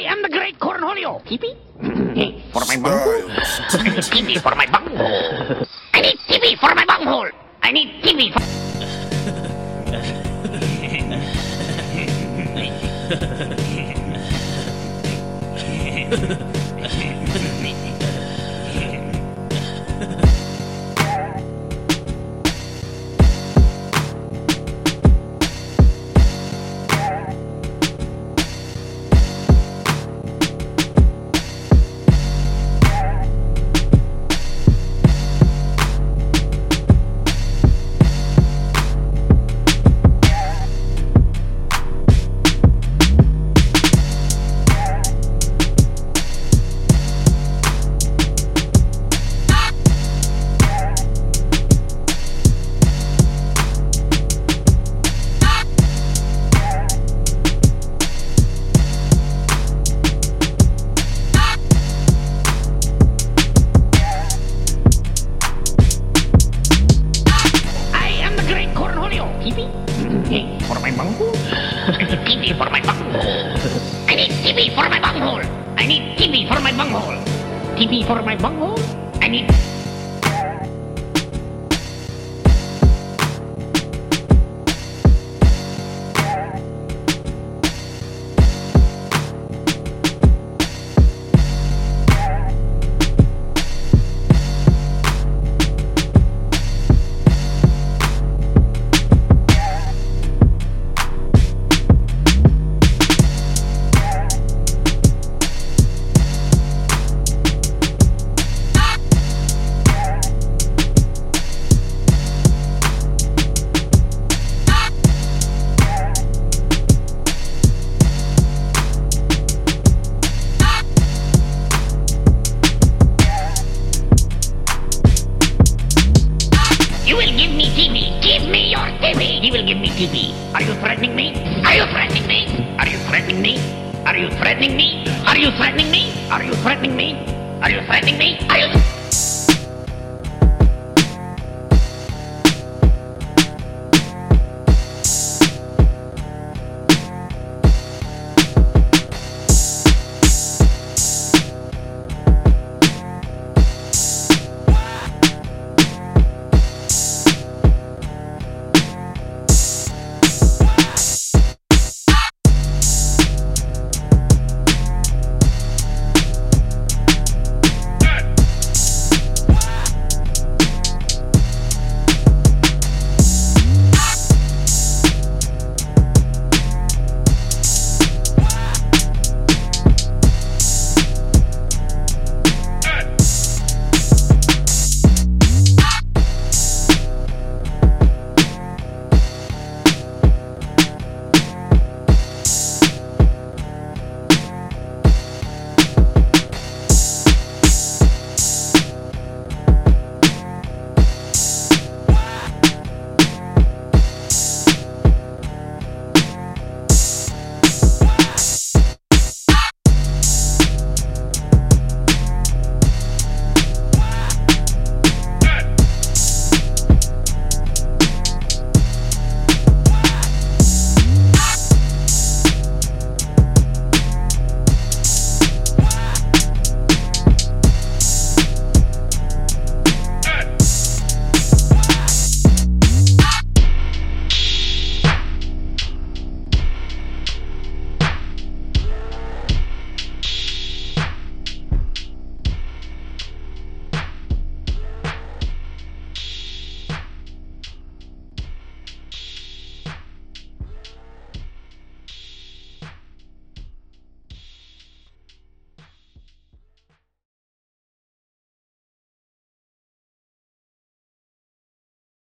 I am the great Cornholio. TV? for my bunghole. I need TV for my bunghole. I need TV for my bunghole. I need TV for... I TV? for my bunghole. I TV for my bunghole. I need TV for my bunghole. I need TV for my bunghole. TV for my bunghole. I need. TV. You will give me TV. Are you threatening me? Are you threatening me? Are you threatening me? Are you threatening me? Are you threatening me? Are you threatening me? Are you threatening me? Are you?